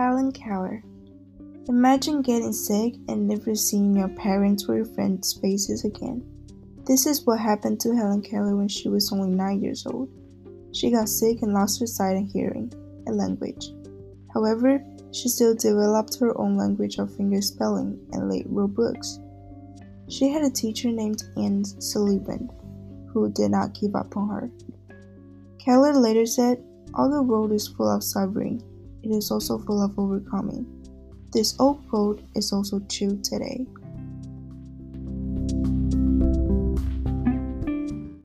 Helen Keller. Imagine getting sick and never seeing your parents or your friends' faces again. This is what happened to Helen Keller when she was only 9 years old. She got sick and lost her sight and hearing, and language. However, she still developed her own language of finger spelling and late wrote books. She had a teacher named Anne Sullivan who did not give up on her. Keller later said, All the world is full of suffering, it is also full of overcoming. This old quote is also true today.